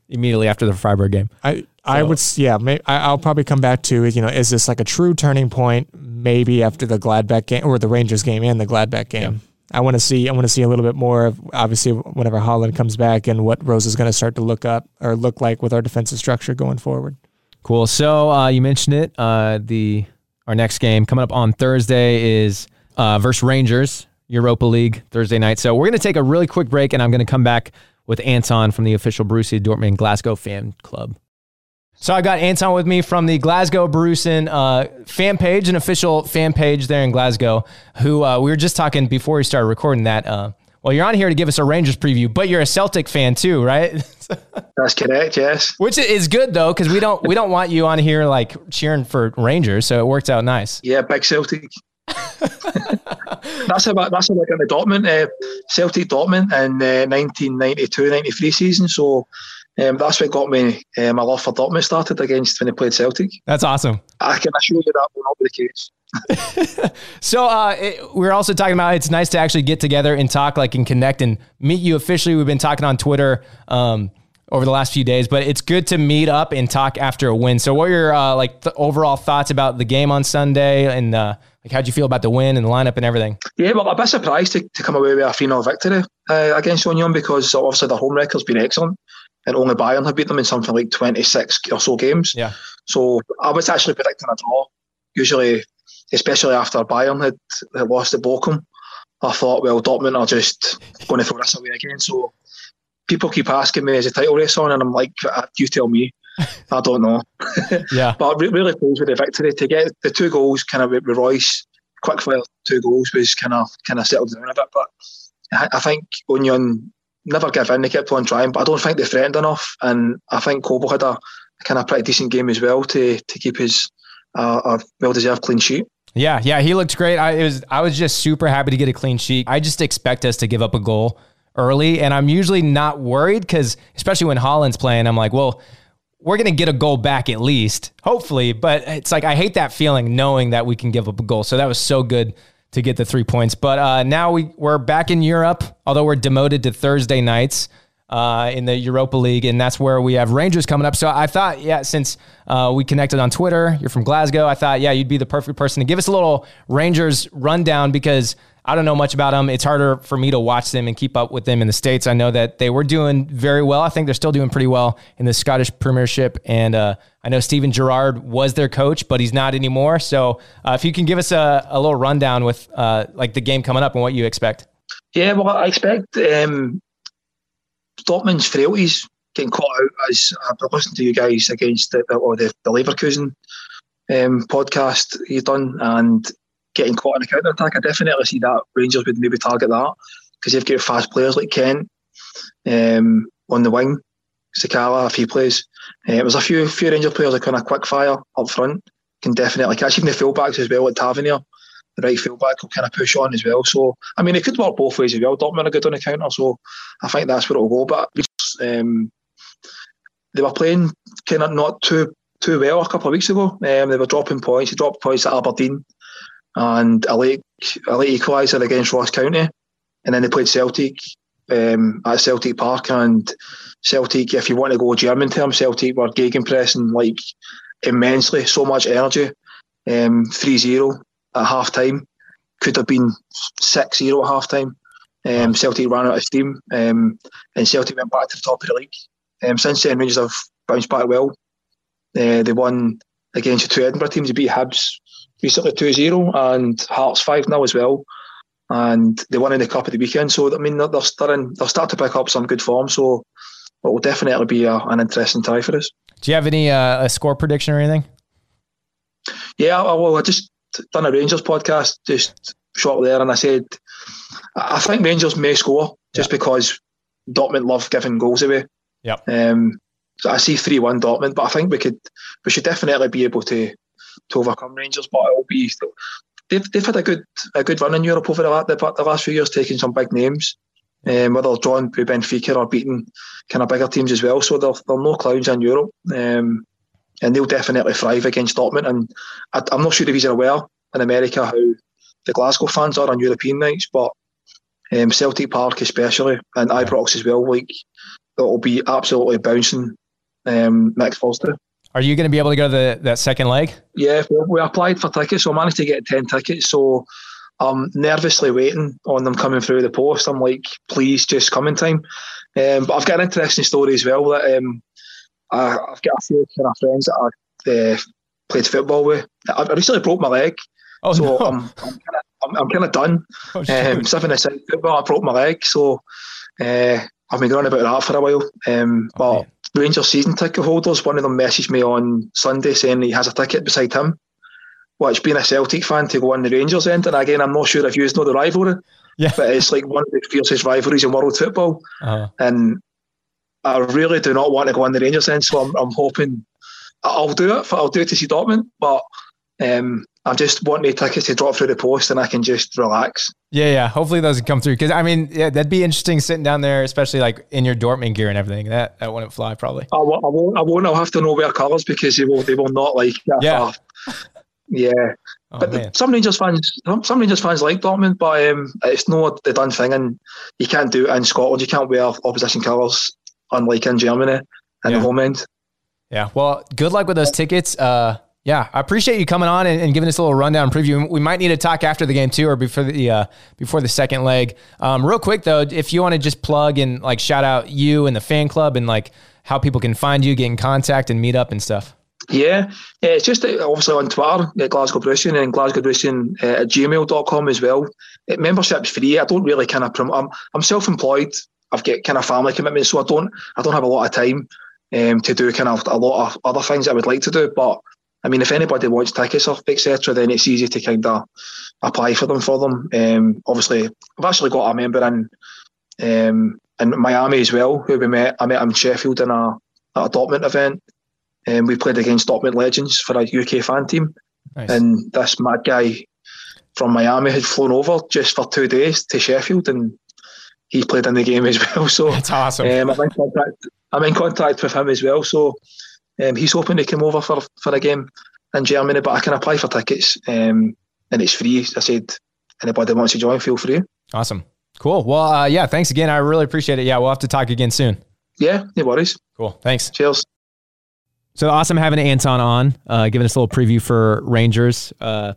immediately after the Freiburg game. I I would yeah. May, I, I'll probably come back to you know is this like a true turning point? Maybe after the Gladbach game or the Rangers game and the Gladbach game. I want to see I want to see a little bit more of obviously whenever Haaland comes back and what Rose is going to start to look up or look like with our defensive structure going forward. Cool. So uh, you mentioned it. Uh, the our next game coming up on Thursday is uh, versus Rangers Europa League Thursday night. So we're gonna take a really quick break, and I'm gonna come back with Anton from the official Borussia Dortmund Glasgow fan club. So I got Anton with me from the Glasgow Borussen uh, fan page, an official fan page there in Glasgow. Who uh, we were just talking before we started recording that. Uh, well, you're on here to give us a Rangers preview, but you're a Celtic fan too, right? That's correct. Yes. Which is good though, because we don't we don't want you on here like cheering for Rangers, so it worked out nice. Yeah, big Celtic. that's I- that's how I got into Dortmund. Uh, Celtic Dortmund in uh, 1992-93 season. So um, that's what got me uh, my love for Dortmund started against when they played Celtic. That's awesome. I can assure you that will not be the case. So uh, it, we're also talking about it's nice to actually get together and talk, like and connect and meet you officially. We've been talking on Twitter um, over the last few days, but it's good to meet up and talk after a win. So what are your uh, like th- overall thoughts about the game on Sunday and uh, like how'd you feel about the win and the lineup and everything? Yeah, well, I'm a bit surprised to, to come away with a 3 0 victory uh, against Union because obviously their home record's been excellent and only Bayern have beat them in something like 26 or so games. Yeah. So I was actually predicting a draw. Usually, especially after Bayern had, had lost at Bochum, I thought, well, Dortmund are just going to throw this away again. So people keep asking me, is the title race on? And I'm like, "Uh, you tell me. I don't know. Yeah. But re- really pleased with the victory. To get the two goals kind of with, Reus, quick fire two goals was kind of kind of settled down a bit. But I, I think Union never gave in. They kept on trying, but I don't think they threatened enough. And I think Kobel had a, kind of pretty decent game as well to to keep his uh, a well deserved clean sheet. Yeah, yeah, he looked great. I it was I was just super happy to get a clean sheet. I just expect us to give up a goal early, and I'm usually not worried because especially when Haaland's playing, I'm like, well, we're gonna get a goal back at least, hopefully. But it's like I hate that feeling knowing that we can give up a goal. So that was so good to get the three points. But uh, now we we're back in Europe, although we're demoted to Thursday nights uh, in the Europa League, and that's where we have Rangers coming up. So I thought, yeah, since uh, we connected on Twitter, you're from Glasgow, I thought, yeah, you'd be the perfect person to give us a little Rangers rundown because I don't know much about them. It's harder for me to watch them and keep up with them in the States. I know that they were doing very well. I think they're still doing pretty well in the Scottish Premiership. And uh, I know Steven Gerrard was their coach, but he's not anymore. So uh, if you can give us a, a little rundown with uh, like the game coming up and what you expect. Yeah, well, I expect um, Dortmund's frailties getting caught out as I've been listening to you guys against the, or the, the Leverkusen um, podcast you've done, and getting caught in a counter attack. I definitely see that Rangers would maybe target that because they've got fast players like Kent um, on the wing, Sakala, if he plays. Uh, there's a few few Rangers players that kind of quick fire up front, can definitely catch even the fullbacks as well, like Tavernier. The right fullback will kind of push on as well. So, I mean, it could work both ways as well. Dortmund are good on the counter, so I think that's where it'll go. But um, they were playing kind of not too too well a couple of weeks ago. Um, they were dropping points. They dropped points at Aberdeen and a late, a late equaliser against Ross County. And then they played Celtic um, at Celtic Park. And Celtic, if you want to go German terms, Celtic were gegenpressing like immensely, so much energy. Um, 3 0 at half time. Could have been 6 0 at half time. Um, Celtic ran out of steam um, and Celtic went back to the top of the league. Um, since then, Rangers have bounced back well. Uh, they won against the two Edinburgh teams. They beat Hibs recently 2 0 and Hearts 5 0 as well. And they won in the Cup of the weekend. So, I mean, they're, starting, they'll start to pick up some good form. So, it will definitely be a, an interesting tie for us. Do you have any uh, a score prediction or anything? Yeah, I, well, I just done a Rangers podcast just short there, and I said I think Rangers may score just yeah. because Dortmund love giving goals away. Yeah. Um, so I see three one Dortmund, but I think we could we should definitely be able to to overcome Rangers. But it'll be they've they've had a good a good run in Europe over the, the, the last few years, taking some big names. Um, whether drawn by Benfica or beating kind of bigger teams as well. So they're, they're no clowns in Europe. Um, and they'll definitely thrive against Dortmund. And I, am not sure if he's aware in America how the Glasgow fans are on European nights, but um, Celtic Park especially, and Ibrox as well, like it'll be absolutely bouncing um, next Thursday. Are you going to be able to go to the, that second leg? Yeah, we applied for tickets, so I managed to get 10 tickets. So I'm nervously waiting on them coming through the post. I'm like, please, just come in time. Um, but I've got an interesting story as well that um, I, have got a few kind of friends that I uh, played football with. I recently broke my leg. Oh, so no. I'm, I'm kind of I'm, kind of done. Oh, um, seven aside football, I broke my leg, so uh, I've been going about that for a while. Um, but Okay. Rangers season ticket holders, one of them messaged me on Sunday saying he has a ticket beside him. Which being a Celtic fan to go on the Rangers end, and again, I'm not sure if you know the rivalry, Yeah. but it's like one of the fiercest rivalries in world football, Uh, and I really do not want to go on the Rangers end. So I'm, I'm hoping I'll do it. I'll do it to see Dortmund, but um, I'm just wanting the tickets to drop through the post, and I can just relax. yeah, yeah. Hopefully those come through because I mean, yeah, that'd be interesting sitting down there, especially like in your Dortmund gear and everything. That that wouldn't fly probably. I won't. I won't. I won't. I'll have to know wear colours because they will. They will not like. Yeah. Yeah. Oh but the- some Rangers fans, some, some Rangers fans like Dortmund, but um, it's not the done thing, and you can't do it in Scotland. You can't wear opposition colours, unlike in Germany in Yeah. the home end. yeah. Well, good luck with those tickets. Uh, yeah, I appreciate you coming on and, and giving us a little rundown preview. We might need to talk after the game too, or before the uh, before the second leg. Um, real quick though, if you want to just plug and like shout out you and the fan club and like how people can find you, get in contact, and meet up and stuff. Yeah, yeah, it's just uh, obviously on Twitter at Glasgow Borussen and Glasgow Borussen uh, at gmail.com as well. Uh, membership's free. I don't really kind of promote. I'm, I'm self-employed. I've got kind of family commitments, so I don't I don't have a lot of time um, to do kind of a lot of other things I would like to do. But I mean, if anybody wants tickets or etc., then it's easy to kind of apply for them for them. Um, obviously, I've actually got a member in um, in Miami as well, who we met. I met him in Sheffield in a at a Dortmund event. And we played against Dortmund legends for a UK fan team. Nice. And this mad guy from Miami had flown over just for two days to Sheffield, and he played in the game as well. So That's awesome. um, I'm in contact. I'm in contact with him as well. So um, he's hoping to come over for for a game in Germany, but I can apply for tickets, um, and it's free. I said, anybody that wants to join, feel free. Awesome. Cool. Well, uh, yeah, thanks again. I really appreciate it. Yeah, we'll have to talk again soon. Yeah, no worries. Cool. Thanks. Cheers. So awesome having Anton on, uh, giving us a little preview for Rangers. Uh,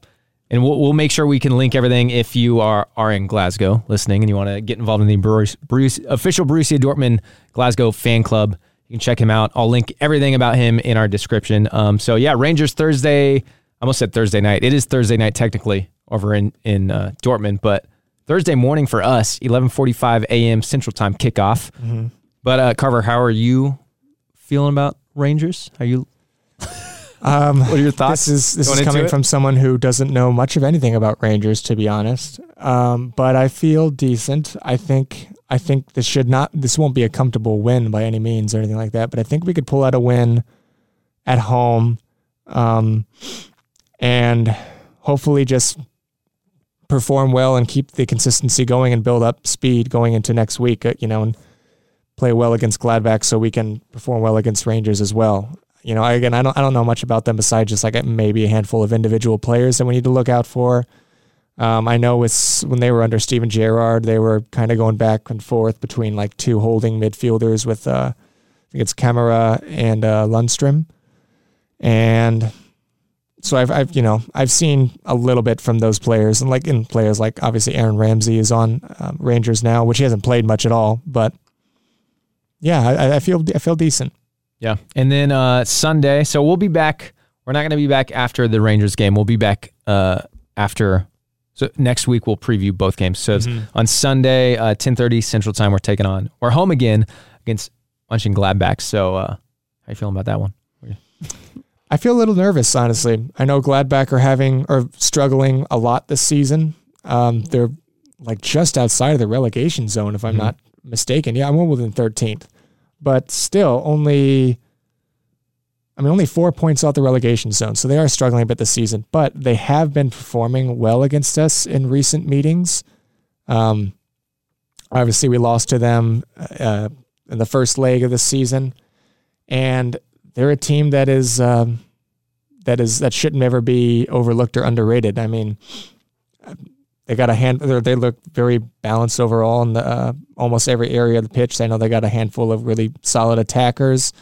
and we'll, we'll make sure we can link everything if you are, are in Glasgow listening and you want to get involved in the Bruce, Bruce, official Borussia Dortmund Glasgow fan club. You can check him out. I'll link everything about him in our description. Um, so yeah, Rangers Thursday. I almost said Thursday night. It is Thursday night technically over in in uh, Dortmund, but Thursday morning for us, 11:45 a.m. Central Time kickoff. But uh, Carver, how are you feeling about Rangers? Are you Um, What are your thoughts? This is this is coming from someone who doesn't know much of anything about Rangers, to be honest. Um, but I feel decent. I think I think this should not this won't be a comfortable win by any means or anything like that. But I think we could pull out a win at home, um, and hopefully just perform well and keep the consistency going and build up speed going into next week. uh, You know, and play well against Gladbach so we can perform well against Rangers as well. You know, again, I don't I don't know much about them besides just like maybe a handful of individual players that we need to look out for. Um, I know it's when they were under Steven Gerrard, they were kind of going back and forth between like two holding midfielders with uh, I think it's Kamara and uh, Lundstram, and so I've I've you know I've seen a little bit from those players and like in players like obviously Aaron Ramsey is on um, Rangers now, which he hasn't played much at all, but yeah, I, I feel I feel decent. Yeah. And then uh, Sunday, so we'll be back. We're not going to be back after the Rangers game. We'll be back uh, after. So next week we'll preview both games. So it's on Sunday, uh, ten thirty Central Time, we're taking on. We're home again against Mönchengladbach. So uh, how you feeling about that one? I feel a little nervous, honestly. I know Gladbach are having or struggling a lot this season. Um, they're like just outside of the relegation zone, if I'm Mhm. not mistaken. Yeah, I'm well within 13th, but still only. I mean, only four points out the relegation zone, so they are struggling a bit this season. But they have been performing well against us in recent meetings. Um, obviously, we lost to them uh, in the first leg of the season, and they're a team that is um, that is that shouldn't ever be overlooked or underrated. I mean, they got a hand. They look very balanced overall in the uh, almost every area of the pitch. I know they got a handful of really solid attackers.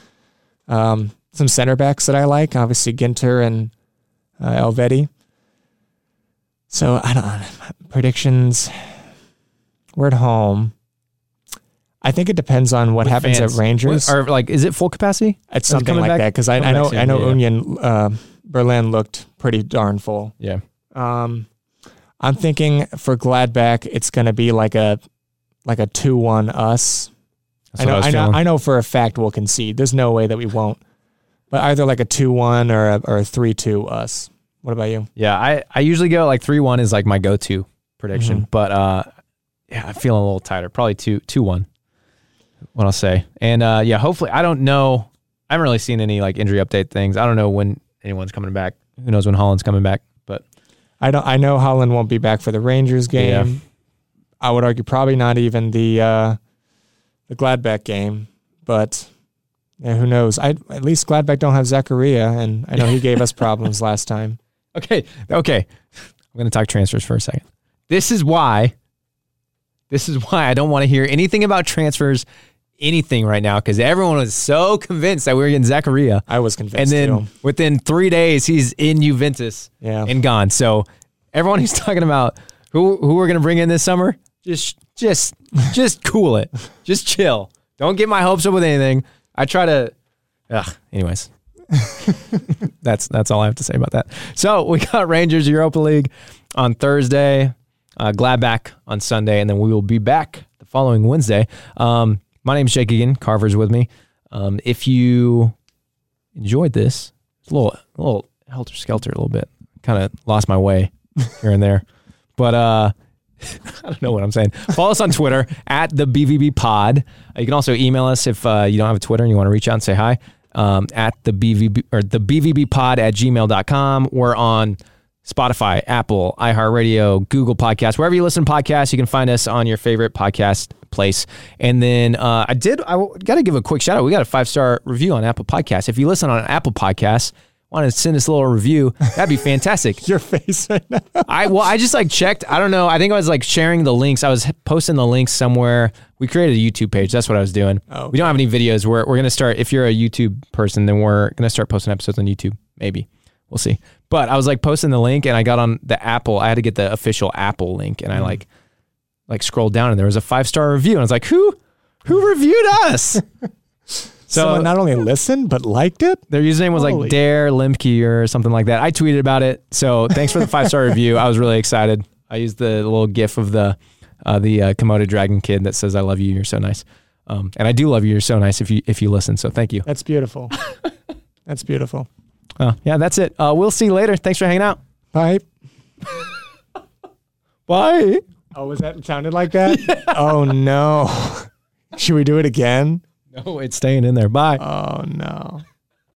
Um, some center backs that I like, obviously Ginter and uh, Elvedi. So I don't predictions. We're at home. I think it depends on what With happens fans. at Rangers. What- or like, is it full capacity? It's something like back? that because I, I know soon, I know yeah. Union uh, Berlin looked pretty darn full. Yeah. Um, I'm thinking for Gladbach, it's going to be like a like a two one us. I know, I, know. I know for a fact we'll concede. There's no way that we won't. But either like a two one or a, or a three two us. What about you? Yeah, I, I usually go like three one is like my go to prediction, Mhm. but uh, yeah, I'm feeling a little tighter. Probably two two one. What I'll say, and uh, yeah, hopefully I don't know. I haven't really seen any like injury update things. I don't know when anyone's coming back. Who knows when Haaland's coming back? But I don't. I know Holland won't be back for the Rangers game. Yeah. I would argue probably not even the uh, the Gladbach game. But yeah, who knows? I at least Gladbach don't have Zakaria, and I know he gave us problems last time. okay, okay, I'm gonna talk transfers for a second. This is why. This is why I don't want to hear anything about transfers, anything right now, because everyone was so convinced that we were getting Zakaria. I was convinced. And then too. within three days, he's in Juventus yeah, and gone. So everyone who's talking about who who we're gonna bring in this summer, just just just cool it, just chill. Don't get my hopes up with anything. I try to. Ugh. Anyways, that's that's all I have to say about that. So we got Rangers Europa League on Thursday, uh, Gladbach on Sunday, and then we will be back the following Wednesday. Um, my name's Jake again. Carver's with me. Um, if you enjoyed this, it's a little a little helter skelter, a little bit. Kind of lost my way here and there, but uh, I don't know what I'm saying. Follow us on Twitter at the BVB Pod. Uh, you can also email us if uh, you don't have a Twitter and you want to reach out and say hi. Um, at the BVB or the BVB Pod at gmail.com. We're on Spotify, Apple, iHeartRadio, Google Podcasts, wherever you listen to podcasts, you can find us on your favorite podcast place. And then uh, I did, I got to give a quick shout out. We got a five star review on Apple Podcasts. If you listen on Apple Podcasts, want to send us a little review, that'd be fantastic. your face right now. I well, I just like checked. I don't know. I think I was like sharing the links. I was posting the links somewhere. We created a YouTube page. That's what I was doing. Oh, We don't have any videos. We're we're gonna start. If you're a YouTube person, then we're gonna start posting episodes on YouTube. Maybe we'll see. But I was like posting the link, and I got on the Apple. I had to get the official Apple link, and I mm-hmm. like like scrolled down, and there was a five star review, and I was like, who who reviewed us? So Someone not only listened but liked it. their username was Holy. like Dare Limke or something like that. I tweeted about it. So thanks for the five star review. I was really excited. I used the little gif of the uh, the uh, Komodo dragon kid that says "I love you. You're so nice." Um, and I do love you. You're so nice if you if you listen. So thank you. That's beautiful. That's beautiful. Oh, yeah, that's it. Uh, we'll see you later. Thanks for hanging out. Bye. Bye. Oh, was that sounded like that? oh no. Should we do it again? No, it's staying in there. Bye. Oh no.